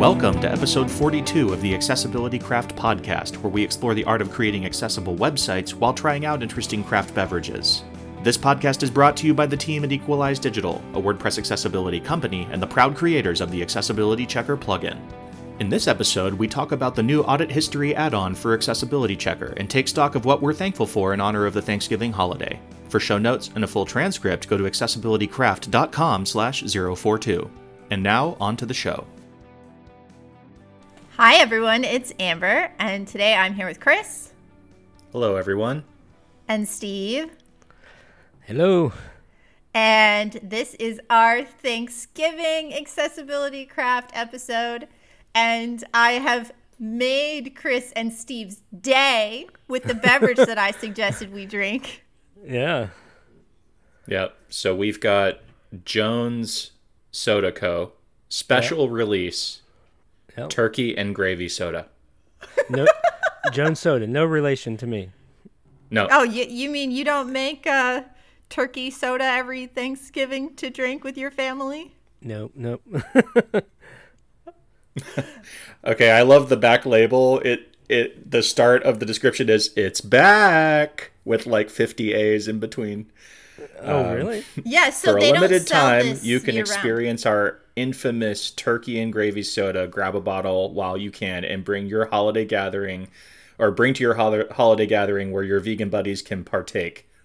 Welcome to episode 42 of the Accessibility Craft Podcast, where we explore the art of creating accessible websites while trying out interesting craft beverages. This podcast is brought to you by the team at Equalize Digital, a WordPress accessibility company and the proud creators of the Accessibility Checker plugin. In this episode, we talk about the new Audit History add on for Accessibility Checker and take stock of what we're thankful for in honor of the Thanksgiving holiday. For show notes and a full transcript, go to accessibilitycraft.com slash 042. And now, on to the show. Hi, everyone. It's Amber, and today I'm here with Chris Hello, everyone. and Steve. Hello. And this is our Thanksgiving Accessibility Craft episode. And I have made Chris and Steve's day with the beverage that I suggested we drink. Yeah. Yep. So we've got Jones Soda Co. Special release Yep. turkey and gravy soda. No Jones Soda, no relation to me. No. Oh, you, you mean you don't make uh, turkey soda every Thanksgiving to drink with your family? Nope, nope. Okay, I love the back label. It it the start of the description is it's back with like 50 A's in between. Oh, um, really? Yeah, so For a limited don't sell time, you can year-round. experience our infamous turkey and gravy soda. Grab a bottle while you can and bring your holiday gathering or bring to your hol- holiday gathering where your vegan buddies can partake.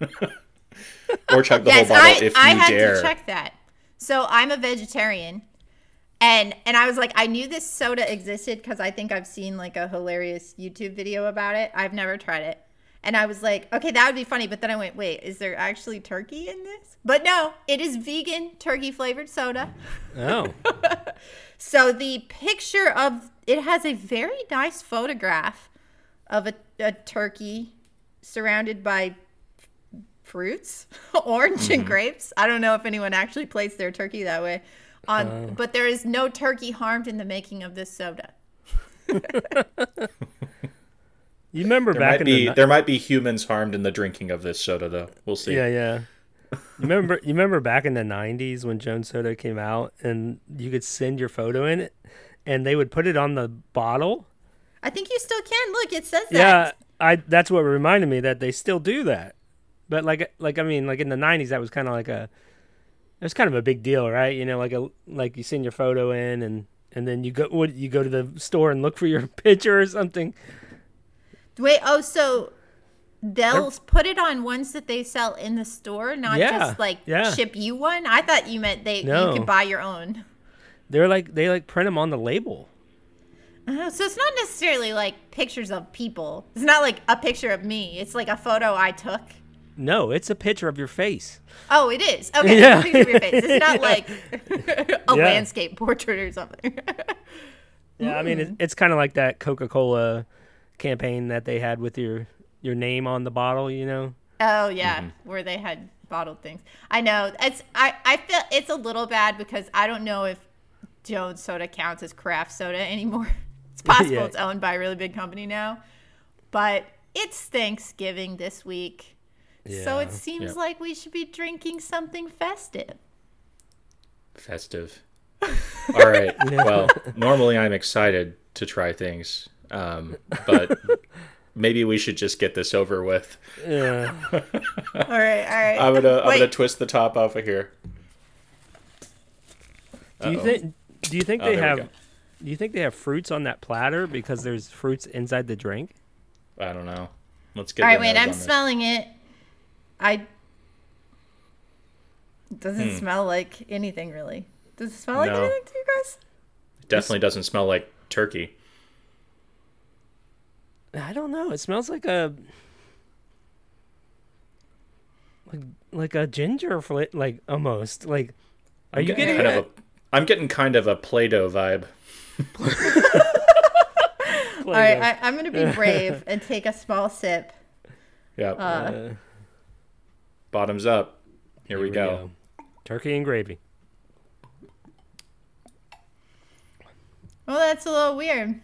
or chug the yes, whole bottle I, if you dare. I had dare. to check that. So I'm a vegetarian, and and I was like, I knew this soda existed because I think I've seen like a hilarious YouTube video about it. I've never tried it, and I was like, okay, that would be funny. But then I went, wait, is there actually turkey in this? But no, it is vegan turkey flavored soda. Oh. So the picture of it has a very nice photograph of a, a turkey surrounded by fruits, orange and mm-hmm. grapes. I don't know if anyone actually plates their turkey that way. On, oh. but there is no turkey harmed in the making of this soda. You remember There back might in be the there might be humans harmed in the drinking of this soda though. We'll see. Yeah, yeah. You remember you remember back in the 90s when Jones Soda came out and you could send your photo in it and they would put it on the bottle? I think you still can. Look, it says that. Yeah. I that's what reminded me that they still do that. But like like I mean like in the 90s that was kind of like a it was kind of a big deal, right? You know, like a like you send your photo in and and then you go what you go to the store and look for your picture or something. Wait, oh, so they'll put it on ones that they sell in the store, not Yeah, just like yeah. ship you one? I thought you meant they No. you could buy your own. They're like they like print them on the label. Oh, so it's not necessarily like pictures of people. It's not like a picture of me. It's like a photo I took. No, it's a picture of your face. Oh, it is. Okay, Yeah. it's a picture of your face. It's not like a Yeah. landscape portrait or something. Yeah, I mean it, hmm. it's kind of like that Coca-Cola campaign that they had with your your name on the bottle, you know. oh yeah, mm-hmm. where they had bottled things. I know. It's I I feel it's a little bad because I don't know if Jones Soda counts as craft soda anymore. It's possible Yeah. it's owned by a really big company now, but it's Thanksgiving this week. So it seems Yep. like we should be drinking something festive. Festive. All right. Well, normally I'm excited to try things, um, but maybe we should just get this over with. Yeah. All right, all right. I'm gonna I'm Wait. gonna twist the top off of here. Do you think do you think Oh, they there have do you think they have fruits on that platter because there's fruits inside the drink? I don't know. Let's get. All right, wait. I'm on this. smelling it. I. It doesn't Hmm. smell like anything really. Does it smell like anything to you guys? It Definitely doesn't smell like turkey. I don't know. It smells like a like like a ginger flavor, like almost like. Are you Getting getting kind that? of a? I'm getting kind of a Play-Doh vibe. All right, I, I'm gonna be brave and take a small sip. Yeah. Uh, Uh, Bottoms up. Here, we, go. Turkey and gravy. Well, that's a little weird.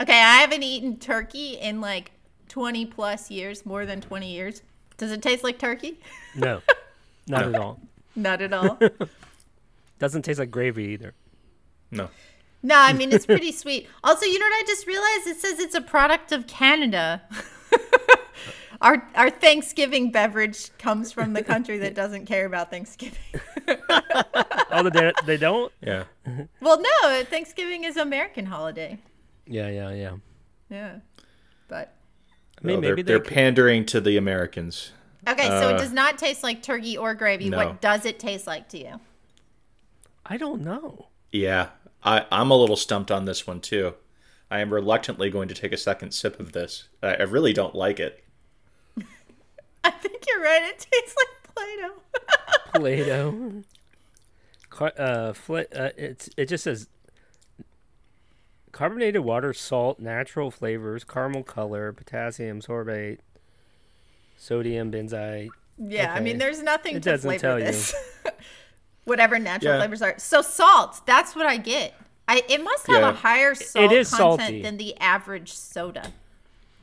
Okay, I haven't eaten turkey in like 20 plus years, more than 20 years. Does it taste like turkey? No, not at all. Not at all. Doesn't taste like gravy either. No. No, I mean it's pretty sweet. Also, you know what I just realized? It says it's a product of Canada. our our Thanksgiving beverage comes from the country that doesn't care about Thanksgiving. Oh, they, they don't. Yeah. well, no, Thanksgiving is American holiday. Yeah, yeah, yeah. Yeah, but I mean, No, maybe they're, they they're pandering to the Americans. okay. So it Uh, does not taste like turkey or gravy. no. What does it taste like to you? I don't know. Yeah, I, I'm a little stumped on this one too. I am reluctantly going to take a second sip of this. I, I really don't like it. I think you're right. It tastes like Play-Doh. Play-Doh. Uh, fl- uh, it's it just says carbonated water, salt, natural flavors, caramel color, potassium sorbate, sodium benzoate. yeah, I mean, there's nothing It to doesn't flavor tell you. this. Whatever natural Yeah. flavors are. So salt. That's what I get. I it must have Yeah. a higher salt is content salty. than the average soda.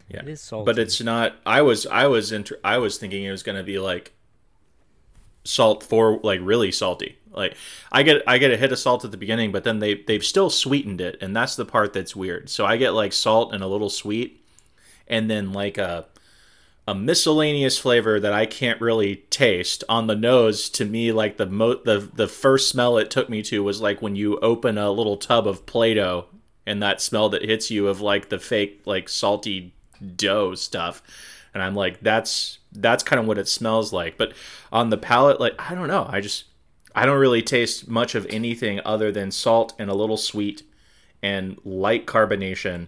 Yeah, It is salty. but it's not. I was I was inter- I was thinking it was going to be like salt for like really salty. Like I get I get a hit of salt at the beginning, but then they they've still sweetened it, and that's the part that's weird. So I get like salt and a little sweet, and then like a a miscellaneous flavor that I can't really taste on the nose. To me, like the mo the the first smell it took me to was like when you open a little tub of Play-Doh, and that smell that hits you of like the fake like salty dough stuff, and I'm like that's that's kind of what it smells like. But on the palate, like I don't know, I just I don't really taste much of anything other than salt and a little sweet and light carbonation.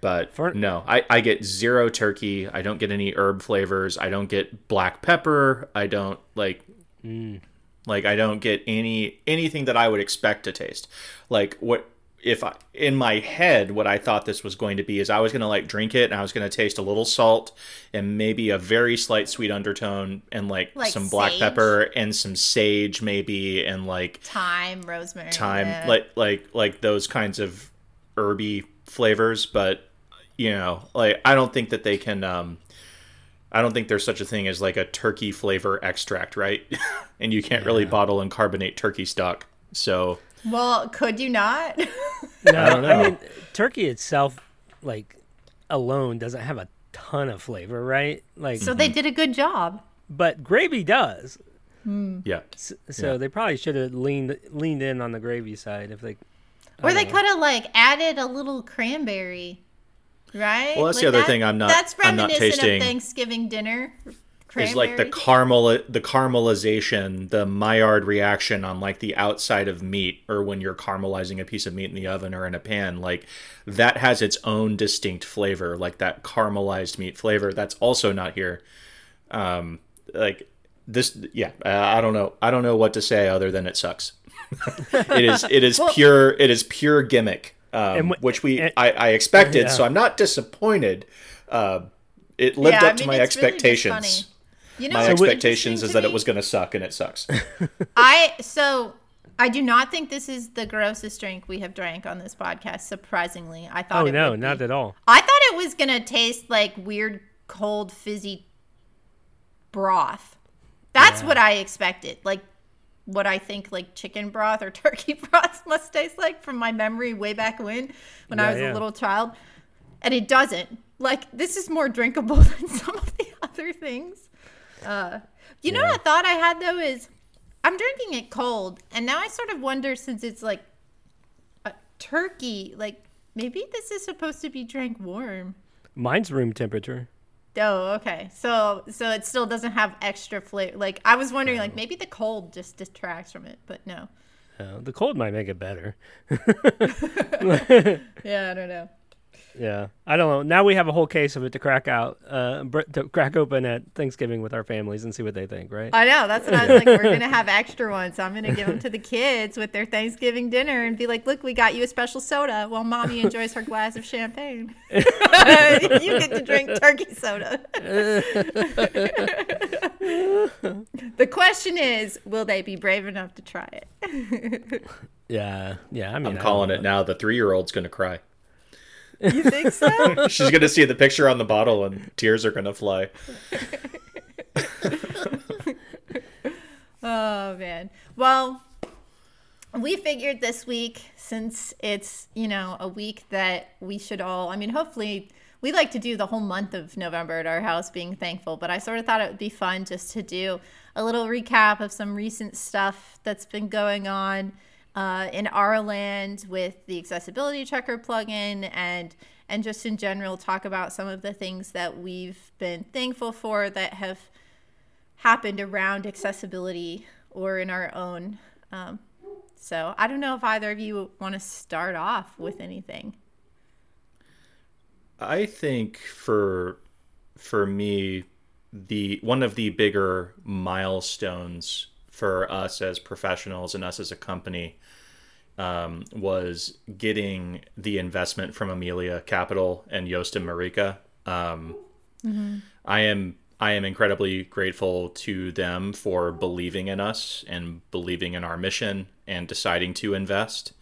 But For- no, I, I get zero turkey. I don't get any herb flavors. I don't get black pepper. I don't like mm. like I don't get any anything that I would expect to taste. Like what if I in my head what I thought this was going to be is I was going to like drink it and I was going to taste a little salt and maybe a very slight sweet undertone and like, Like some black pepper and some sage maybe and like Thyme, rosemary. time yeah. like like like those kinds of herby flavors but you know like i don't think that they can um i don't think there's such a thing as like a turkey flavor extract right and you can't really bottle and carbonate turkey stock so Well, could you not? No, don't I mean, turkey itself, like alone, doesn't have a ton of flavor, right? Like, so they mm-hmm. did a good job. but gravy does. Mm. yeah S- So they probably should have leaned leaned in on the gravy side if they. Or they could have like added a little cranberry, right? Well, that's the Like, other thing I'm not- That's I'm not reminiscent tasting. of Thanksgiving dinner. Is like the caramel the caramelization the maillard reaction on like the outside of meat or when you're caramelizing a piece of meat in the oven or in a pan like that has its own distinct flavor like that caramelized meat flavor that's also not here. Um like this yeah uh, i don't know i don't know what to say other than it sucks. It is it is pure it is pure gimmick um, wh- which we and- I, I expected Yeah. so i'm not disappointed. Uh, it lived Yeah, I up to my it's really just expectations. funny. You know, my what's expectations is to that it was going to suck and it sucks I so I do not think this is the grossest drink we have drank on this podcast. Surprisingly, I thought. Oh it no, would not be. at all. I thought it was gonna taste like weird, cold, fizzy broth. That's what I expected. Like what I think like chicken broth or turkey broth must taste like from my memory way back when, when I was yeah. a little child. And it doesn't. Like this is more drinkable than some of the other things. Uh, you know what I thought I had though is I'm drinking it cold, and now I sort of wonder since it's like a turkey, like maybe this is supposed to be drank warm. Mine's room temperature. Oh, okay. So so it still doesn't have extra flavor. Like I was wondering, like maybe the cold just detracts from it, but no. Uh, the cold might make it better. Yeah, I don't know. Yeah, I don't know. Now we have a whole case of it to crack out, uh, to crack open at Thanksgiving with our families and see what they think, right? I know. That's what I was like. We're gonna have extra ones. I'm gonna give them to the kids with their Thanksgiving dinner and be like, "Look, we got you a special soda while mommy enjoys her glass of champagne. you get to drink turkey soda." the question is, will they be brave enough to try it? yeah, yeah. I mean, i'm calling don't it now the three-year-old's going to cry You think so? she's going to see the picture on the bottle and tears are going to fly Oh man. Well, we figured this week, since it's, you know, a week that we should all, I mean, hopefully, we like to do the whole month of November at our house being thankful, but I sort of thought it would be fun just to do a little recap of some recent stuff that's been going on uh, in our land with the accessibility checker plugin and and just in general talk about some of the things that we've been thankful for that have happened around accessibility or in our own um, so I don't know if either of you want to start off with anything. I think for for me, the one of the bigger milestones for us as professionals and us as a company um, was getting the investment from Emilia Capital and Joost and Marieke. Um, mm-hmm. I am I am incredibly grateful to them for believing in us and believing in our mission and deciding to invest.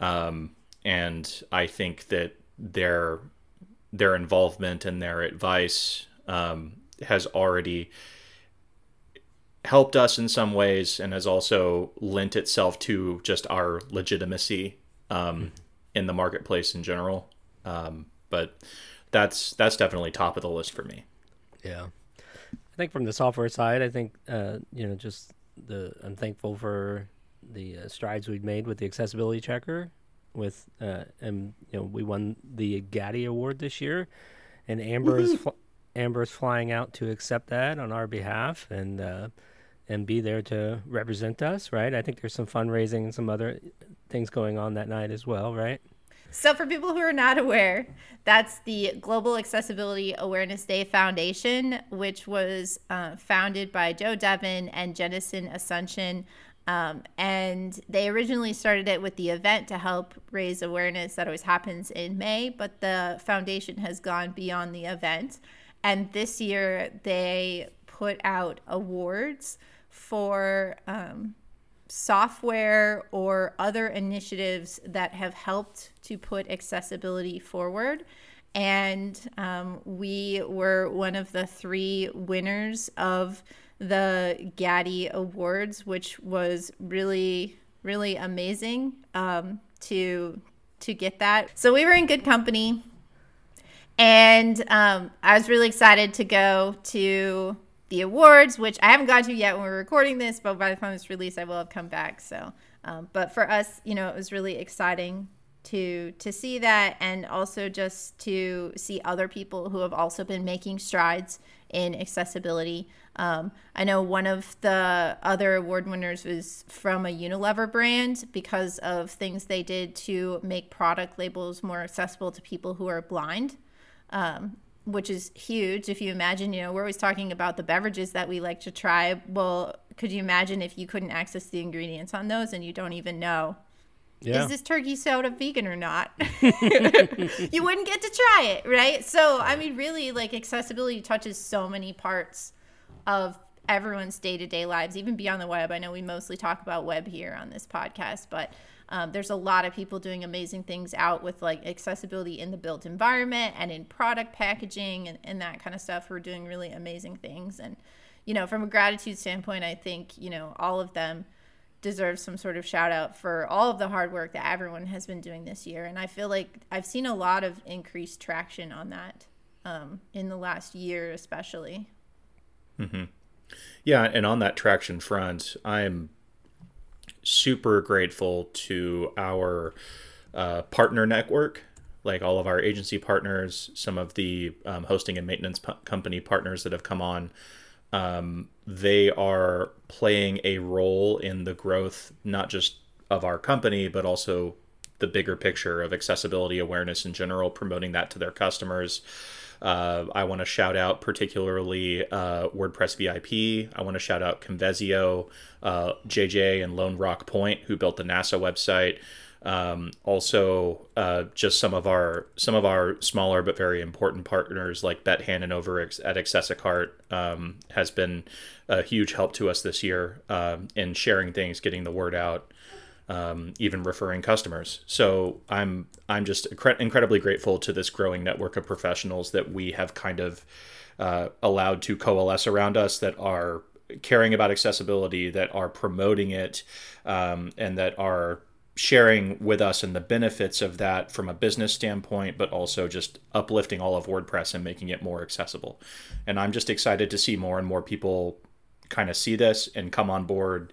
Um, and I think that their their involvement and their advice um, has already helped us in some ways and has also lent itself to just our legitimacy um, mm-hmm. in the marketplace in general. Um, but that's that's definitely top of the list for me. Yeah, I think from the software side, I think uh, you know just the I'm thankful for the uh, strides we've made with the accessibility checker. With uh, and you know we won the GAAD award this year, and Amber is fl- Amber's flying out to accept that on our behalf and uh, and be there to represent us. Right? I think there's some fundraising and some other things going on that night as well. Right? So, for people who are not aware, that's the Global Accessibility Awareness Day Foundation, which was uh, founded by Joe Devon and Jennison Asuncion. Um, and they originally started it with the event to help raise awareness that always happens in May, but the foundation has gone beyond the event. And this year they put out awards for um, software or other initiatives that have helped to put accessibility forward. And um, we were one of the three winners of the GAAD Awards, which was really, really amazing um, to to get that. So we were in good company, and um, I was really excited to go to the awards, which I haven't got to yet when we're recording this, but by the time it's released, I will have come back. So, um, but for us, you know, it was really exciting to to see that, and also just to see other people who have also been making strides in accessibility. Um, I know one of the other award winners was from a Unilever brand because of things they did to make product labels more accessible to people who are blind. Um, which is huge. If you imagine, you know, we're always talking about the beverages that we like to try. Well, could you imagine if you couldn't access the ingredients on those and you don't even know yeah. is this turkey soda vegan or not? you wouldn't get to try it, right? So, I mean, really, like accessibility touches so many parts of everyone's day to day lives, even beyond the web. I know we mostly talk about web here on this podcast, but um, there's a lot of people doing amazing things out with like accessibility in the built environment and in product packaging and, and that kind of stuff who are doing really amazing things. And, you know, from a gratitude standpoint, I think, you know, all of them deserve some sort of shout out for all of the hard work that everyone has been doing this year. And I feel like I've seen a lot of increased traction on that um, in the last year, especially. Mm-hmm. Yeah, and on that traction front, I'm super grateful to our uh, partner network, like all of our agency partners, some of the um, hosting and maintenance p- company partners that have come on. Um, they are playing a role in the growth, not just of our company, but also the bigger picture of accessibility awareness in general, promoting that to their customers. Uh, I want to shout out particularly uh, WordPress VIP. I want to shout out Convesio, uh, JJ, and Lone Rock Point, who built the NASA website. Um, also, uh, just some of our some of our smaller but very important partners like Beth Hannon over at Accessicart um, has been a huge help to us this year um, in sharing things, getting the word out um, even referring customers. So I'm I'm just incre- incredibly grateful to this growing network of professionals that we have kind of uh, allowed to coalesce around us that are caring about accessibility, that are promoting it, um, and that are sharing with us and the benefits of that from a business standpoint, but also just uplifting all of WordPress and making it more accessible. And I'm just excited to see more and more people kind of see this and come on board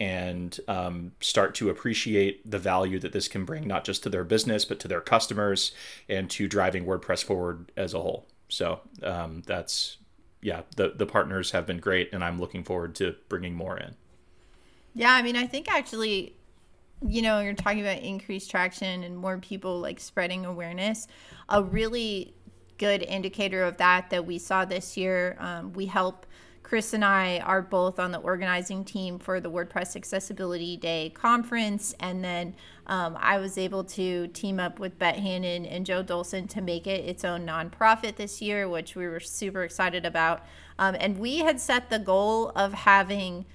and um, start to appreciate the value that this can bring, not just to their business, but to their customers and to driving WordPress forward as a whole. So um, that's, yeah, the, the partners have been great, and I'm looking forward to bringing more in. Yeah, I mean, I think actually you know, you're talking about increased traction and more people like spreading awareness. A really good indicator of that that we saw this year, um, we help. Chris and I are both on the organizing team for the WordPress Accessibility Day conference. And then um, I was able to team up with Beth Hannon and Joe Dolson to make it its own nonprofit this year, which we were super excited about. Um, and we had set the goal of having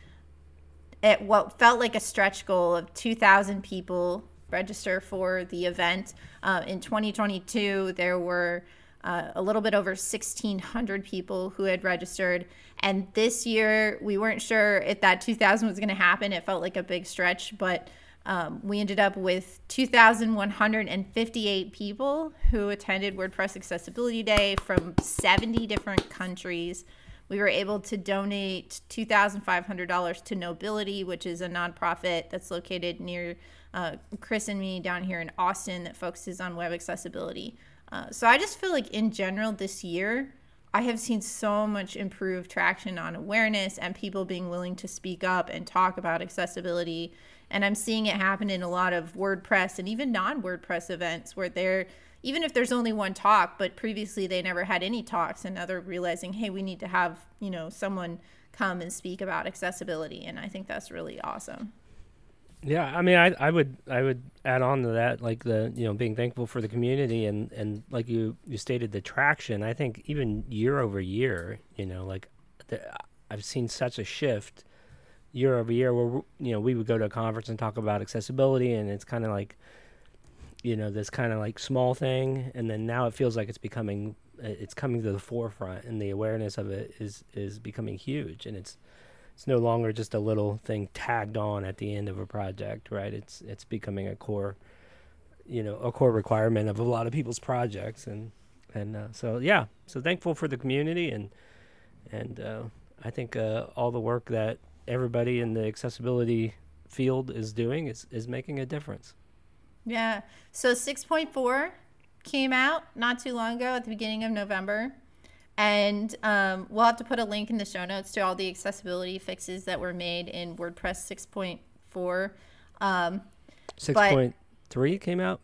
at what felt like a stretch goal of 2,000 people register for the event. Uh, in 2022, there were uh, a little bit over 1,600 people who had registered. And this year, we weren't sure if that 2,000 was going to happen. It felt like a big stretch, but um, we ended up with 2,158 people who attended WordPress Accessibility Day from 70 different countries. We were able to donate $2,500 to Knowbility, which is a nonprofit that's located near uh, Chris and me down here in Austin that focuses on web accessibility. Uh, so I just feel like in general this year, I have seen so much improved traction on awareness and people being willing to speak up and talk about accessibility. And I'm seeing it happen in a lot of WordPress and even non WordPress events where they're even if there's only one talk, but previously they never had any talks, and now they're realizing, hey, we need to have you know someone come and speak about accessibility, and I think that's really awesome. Yeah, I mean, I I would I would add on to that, like the you know being thankful for the community and and like you you stated the traction. I think even year over year, you know, like the, I've seen such a shift year over year where you know we would go to a conference and talk about accessibility, and it's kind of like you know this kind of like small thing and then now it feels like it's becoming it's coming to the forefront and the awareness of it is is becoming huge and it's it's no longer just a little thing tagged on at the end of a project right it's it's becoming a core you know a core requirement of a lot of people's projects and and uh, so yeah so thankful for the community and and uh, I think uh, all the work that everybody in the accessibility field is doing is is making a difference. Yeah. So 6.4 came out not too long ago at the beginning of November. And um, we'll have to put a link in the show notes to all the accessibility fixes that were made in WordPress 6.4. Um, 6.3 came out?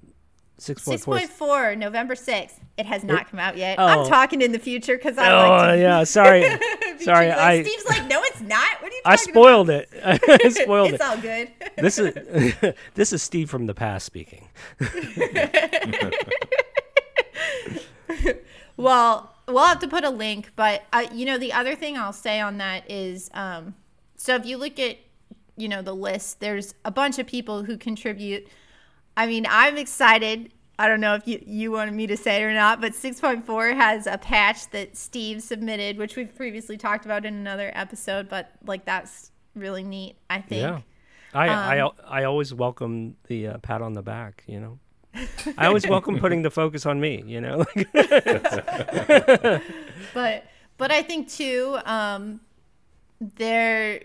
6.4. 6.4, November 6th. It has not come out yet. Oh. I'm talking in the future because I oh, like to. yeah. Sorry. Sorry. Like, I, Steve's like, no, it's not. What are you I spoiled about? it. I spoiled it's it. It's all good. this is this is Steve from the past speaking. Well, we'll have to put a link, but uh, you know, the other thing I'll say on that is, um, so if you look at, you know, the list, there's a bunch of people who contribute I mean, I'm excited. I don't know if you, you wanted me to say it or not, but 6.4 has a patch that Steve submitted, which we've previously talked about in another episode, but like that's really neat, I think. Yeah. I, um, I, I always welcome the uh, pat on the back, you know. I always welcome putting the focus on me, you know. but but I think too, um, there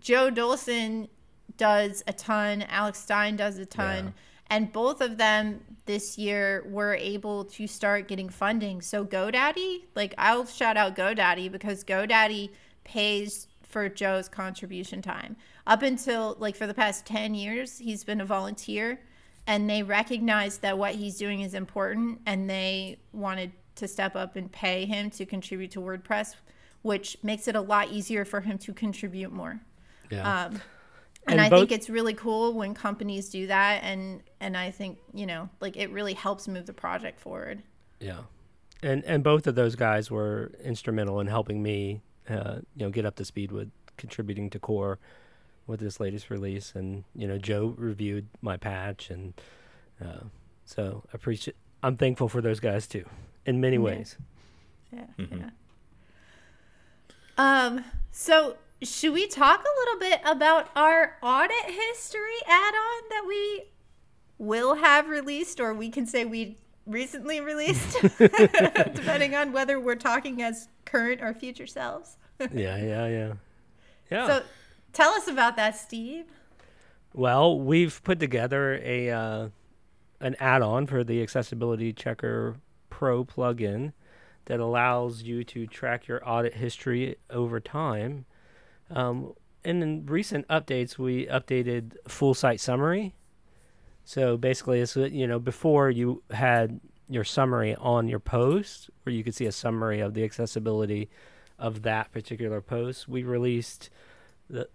Joe Dolson does a ton, Alex Stine does a ton. Yeah and both of them this year were able to start getting funding. So GoDaddy, like I'll shout out GoDaddy because GoDaddy pays for Joe's contribution time. Up until like for the past 10 years, he's been a volunteer and they recognize that what he's doing is important and they wanted to step up and pay him to contribute to WordPress, which makes it a lot easier for him to contribute more. Yeah. Um, and, and I both- think it's really cool when companies do that and and I think, you know, like it really helps move the project forward. Yeah. And and both of those guys were instrumental in helping me uh, you know, get up to speed with contributing to core with this latest release and you know, Joe reviewed my patch and uh, so I appreciate I'm thankful for those guys too in many yeah. ways. Yeah. Mm-hmm. Yeah. Um so should we talk a little bit about our audit history add-on that we will have released, or we can say we recently released, depending on whether we're talking as current or future selves? yeah, yeah, yeah. Yeah. So, tell us about that, Steve. Well, we've put together a uh, an add-on for the Accessibility Checker Pro plugin that allows you to track your audit history over time. Um, and in recent updates, we updated full site summary. So basically, it's you know before you had your summary on your post, where you could see a summary of the accessibility of that particular post. We released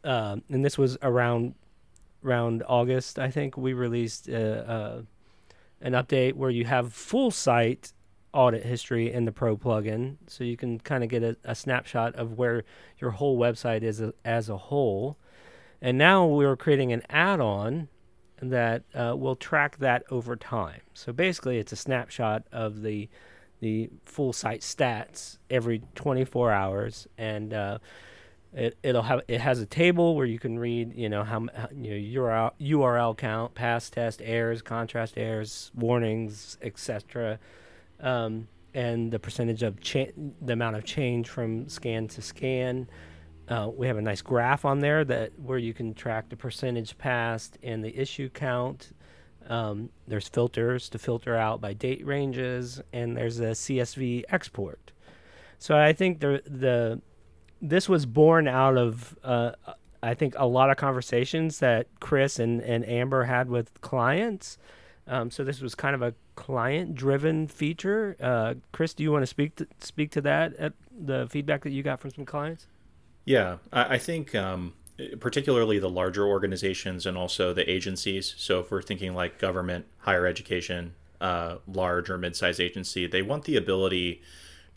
uh, and this was around around August, I think. We released uh, uh, an update where you have full site audit history in the Pro plugin, so you can kind of get a, a, snapshot of where your whole website is a, as a whole. And now we're creating an add-on that uh, will track that over time. So basically, it's a snapshot of the the full site stats every 24 hours, and uh, it it'll have it has a table where you can read you know how, you know URL URL count, pass test errors, contrast errors, warnings, etc um, and the percentage of cha- the amount of change from scan to scan. Uh, we have a nice graph on there that where you can track the percentage passed and the issue count. Um, there's filters to filter out by date ranges, and there's a CSV export. So I think the the this was born out of uh, I think a lot of conversations that Chris and, and Amber had with clients um, so this was kind of a client-driven feature. Uh, Chris, do you want to speak to, speak to that at the feedback that you got from some clients? Yeah, I, I think um, particularly the larger organizations and also the agencies. So if we're thinking like government, higher education, uh, large or mid-sized agency, they want the ability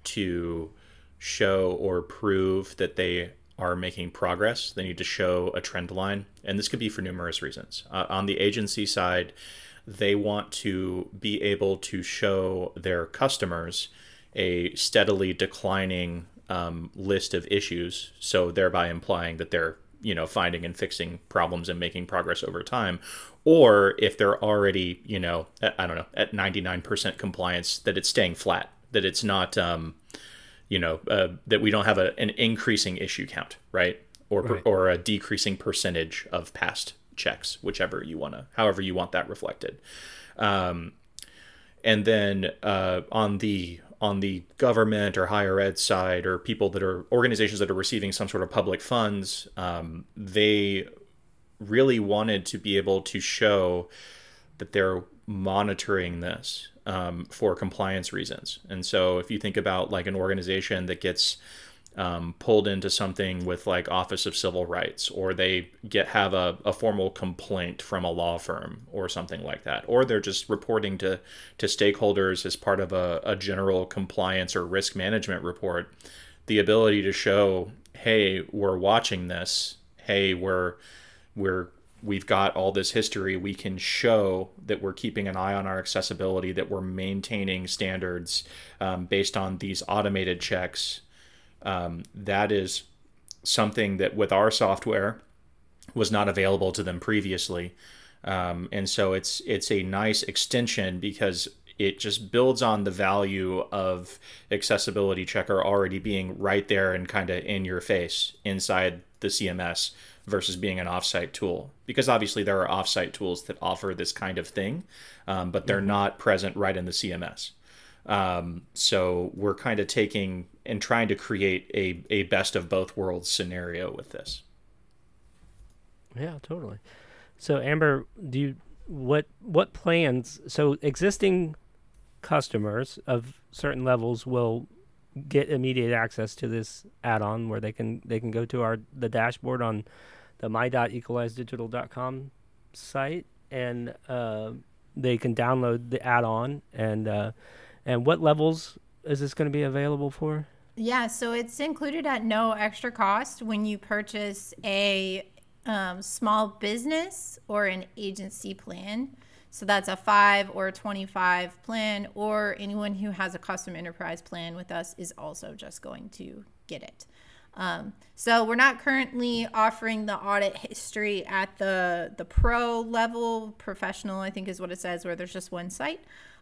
to show or prove that they are making progress. They need to show a trend line, and this could be for numerous reasons. Uh, on the agency side they want to be able to show their customers a steadily declining um, list of issues, so thereby implying that they're you know finding and fixing problems and making progress over time or if they're already you know at, i don't know at 99% compliance that it's staying flat that it's not um, you know uh, that we don't have a, an increasing issue count right or right. or a decreasing percentage of past checks, whichever you want to, however you want that reflected. Um, and then uh, on the on the government or higher ed side, or people that are organizations that are receiving some sort of public funds, um, they really wanted to be able to show that they're monitoring this um, for compliance reasons. And so, if you think about like an organization that gets um, pulled into something with like Office of Civil Rights, or they get have a, a formal complaint from a law firm or something like that, or they're just reporting to to stakeholders as part of a, a general compliance or risk management report. The ability to show, hey, we're watching this. Hey, we're we're we've got all this history we can show that we're keeping an eye on our accessibility that we're maintaining standards um, based on these automated checks um, that is something that with our software was not available to them previously. Um, and so it's it's a nice extension because it just builds on the value of accessibility checker already being right there and kind of in your face inside the CMS versus being an offsite tool because obviously there are offsite tools that offer this kind of thing um, but they're mm-hmm. not present right in the CMS um, so we're kind of taking and trying to create a, a best of both worlds scenario with this. Yeah, totally. So Amber, do you what what plans? So existing customers of certain levels will get immediate access to this add-on where they can they can go to our the dashboard on the my.equalizedigital.com site and uh, they can download the add-on and uh, and what levels is this going to be available for? Yeah, so it's included at no extra cost when you purchase a um, small business or an agency plan. So that's a five or a 25 plan, or anyone who has a custom enterprise plan with us is also just going to get it. Um, so we're not currently offering the audit history at the the pro level, professional, I think is what it says, where there's just one site.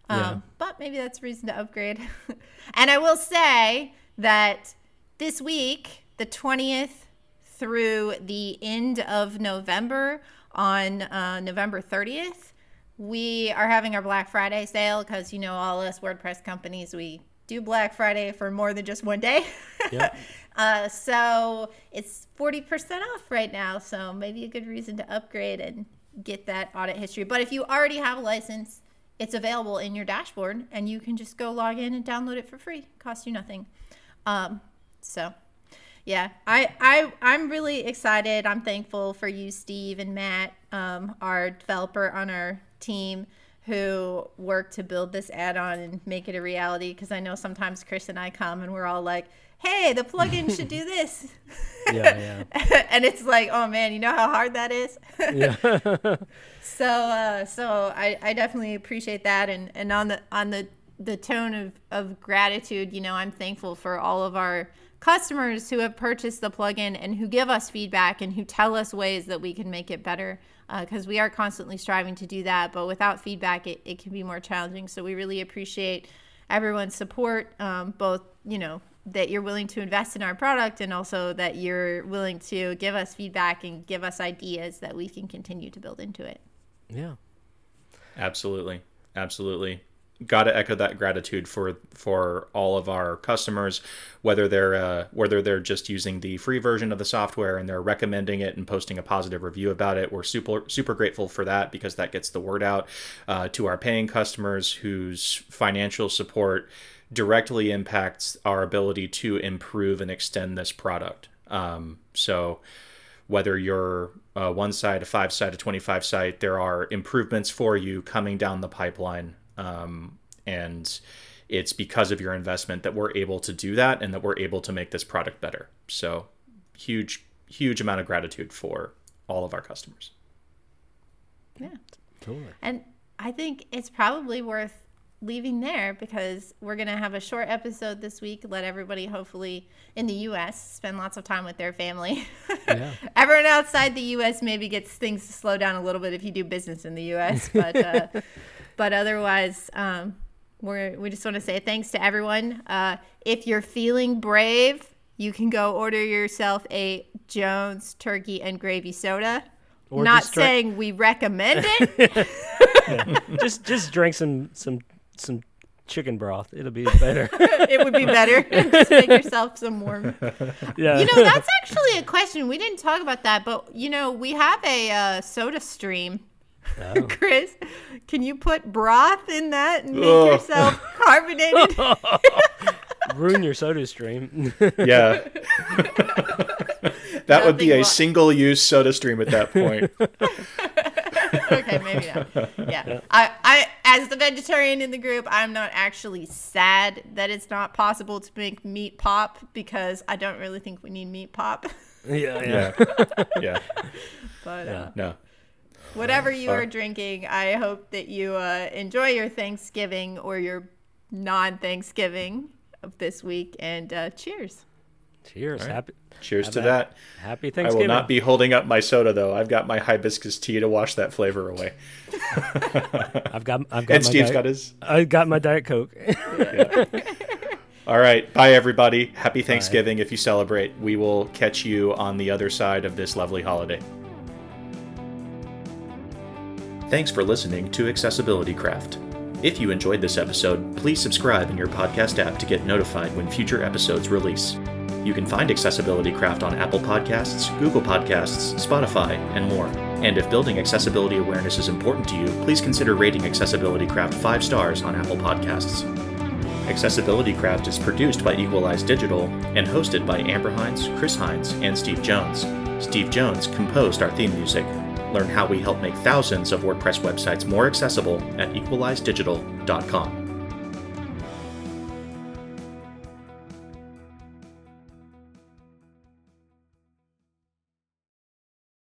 Um, Yeah. But maybe that's a reason to upgrade. and I will say that this week, the 20th through the end of November, on uh, November 30th, we are having our Black Friday sale because, you know, all us WordPress companies, we do Black Friday for more than just one day. Yep. uh, so it's 40% off right now. So maybe a good reason to upgrade and get that audit history. But if you already have a license, it's available in your dashboard and you can just go log in and download it for free. Cost you nothing. Um, so yeah, I, I I'm really excited. I'm thankful for you, Steve and Matt, um, our developer on our team, who worked to build this add-on and make it a reality. Because I know sometimes Chris and I come and we're all like, "Hey, the plugin should do this," Yeah, and it's like, "Oh man, you know how hard that is." yeah. Yeah. So uh, so I, I definitely appreciate that and, and on the on the the tone of, of gratitude, you know, I'm thankful for all of our customers who have purchased the plugin and who give us feedback and who tell us ways that we can make it better because we are constantly striving to do that. But without feedback, it, it can be more challenging. So we really appreciate everyone's support, um, both, you know, that you're willing to invest in our product and also that you're willing to give us feedback and give us ideas that we can continue to build into it. yeah. Absolutely, absolutely. Got to echo that gratitude for for all of our customers, whether they're uh, whether they're just using the free version of the software and they're recommending it and posting a positive review about it. We're super super grateful for that because that gets the word out uh, to our paying customers whose financial support directly impacts our ability to improve and extend this product. Um, so whether you're uh, one side, a five side, a 25 site, there are improvements for you coming down the pipeline. Um, and it's because of your investment that we're able to do that and that we're able to make this product better. So, huge, huge amount of gratitude for all of our customers. Yeah. Totally. And I think it's probably worth leaving there because we're going to have a short episode this week. Let everybody, hopefully, in the U.S., spend lots of time with their family. Yeah. Everyone outside the U.S. maybe gets things to slow down a little bit if you do business in the U.S. But, uh, but otherwise, um, we're, we just want to say thanks to everyone. Uh, if you're feeling brave, you can go order yourself a Jones turkey and gravy soda. Or Not try- saying we recommend it. just just drink some some some chicken broth. It'll be better. it would be better. Just make yourself some warm. yeah. You know, that's actually a question. We didn't talk about that, but you know, we have a uh, soda stream. Oh. Chris, can you put broth in that and make Ugh. yourself carbonated? ruin your soda stream. Yeah. that would be a wa- single use soda stream at that point. okay, maybe not. Yeah. I, I, as the vegetarian in the group, I'm not actually sad that it's not possible to make meat pop because I don't really think we need meat pop. yeah, yeah. yeah. Yeah. But uh, Yeah. No. Whatever you are drinking, I hope that you uh, enjoy your Thanksgiving or your non Thanksgiving of this week. And uh, cheers. Cheers. right. Happy Cheers to that. that. happy Thanksgiving. I Thanksgiving. will not be holding up my soda though. I've got my hibiscus tea to wash that flavor away. I've got I've got And my Steve's diet, got his. I got my diet coke. All right. Bye, everybody. Happy Thanksgiving if you celebrate. We will catch you on the other side of this lovely holiday. Thanks for listening to Accessibility Craft. If you enjoyed this episode, please subscribe in your podcast app to get notified when future episodes release. You can find Accessibility Craft on Apple Podcasts, Google Podcasts, Spotify, and more. And if building accessibility awareness is important to you, please consider rating Accessibility Craft 5 stars on Apple Podcasts. Accessibility Craft is produced by Equalize Digital and hosted by Amber Hinds, Chris Hinds, and Steve Jones. Steve Jones composed our theme music. Learn how we help make thousands of WordPress websites more accessible at equalizedigital.com.